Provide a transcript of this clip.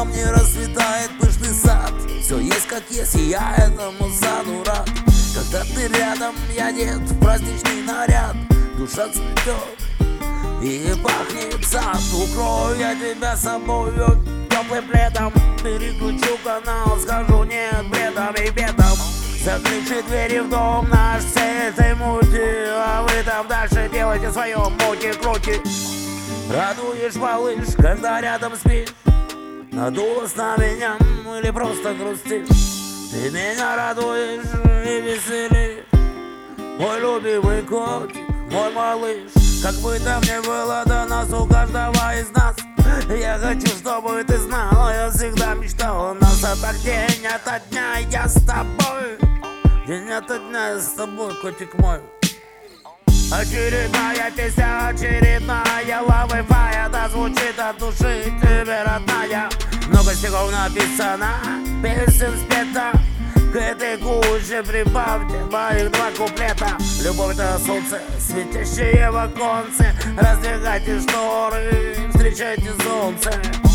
вам не расцветает пышный сад. Все есть как есть, и я этому саду рад. Когда ты рядом, я дед в праздничный наряд. Душа цветет и пахнет сад. Укрою я тебя собою теплым пледом. Переключу канал, скажу нет бредом и бедом Заключи двери в дом наш всей этой мути А вы там дальше делайте свое мути-крути Радуешь, малыш, когда рядом спишь Надулась на меня, или просто грустишь? Ты меня радуешь и веселишь? Мой любимый котик, мой малыш Как бы там ни было до нас у каждого из нас. Я хочу, чтобы ты знал, я всегда мечтал о нас так день ото дня я с тобой. День ото дня я с тобой, котик мой. Очередная песня, очередная лавы фая Да звучит от души тебе родная Много стихов написано, песен спета. К этой куче прибавьте моих два куплета. Любовь это солнце, светящее в оконце. Раздвигайте шторы, встречайте солнце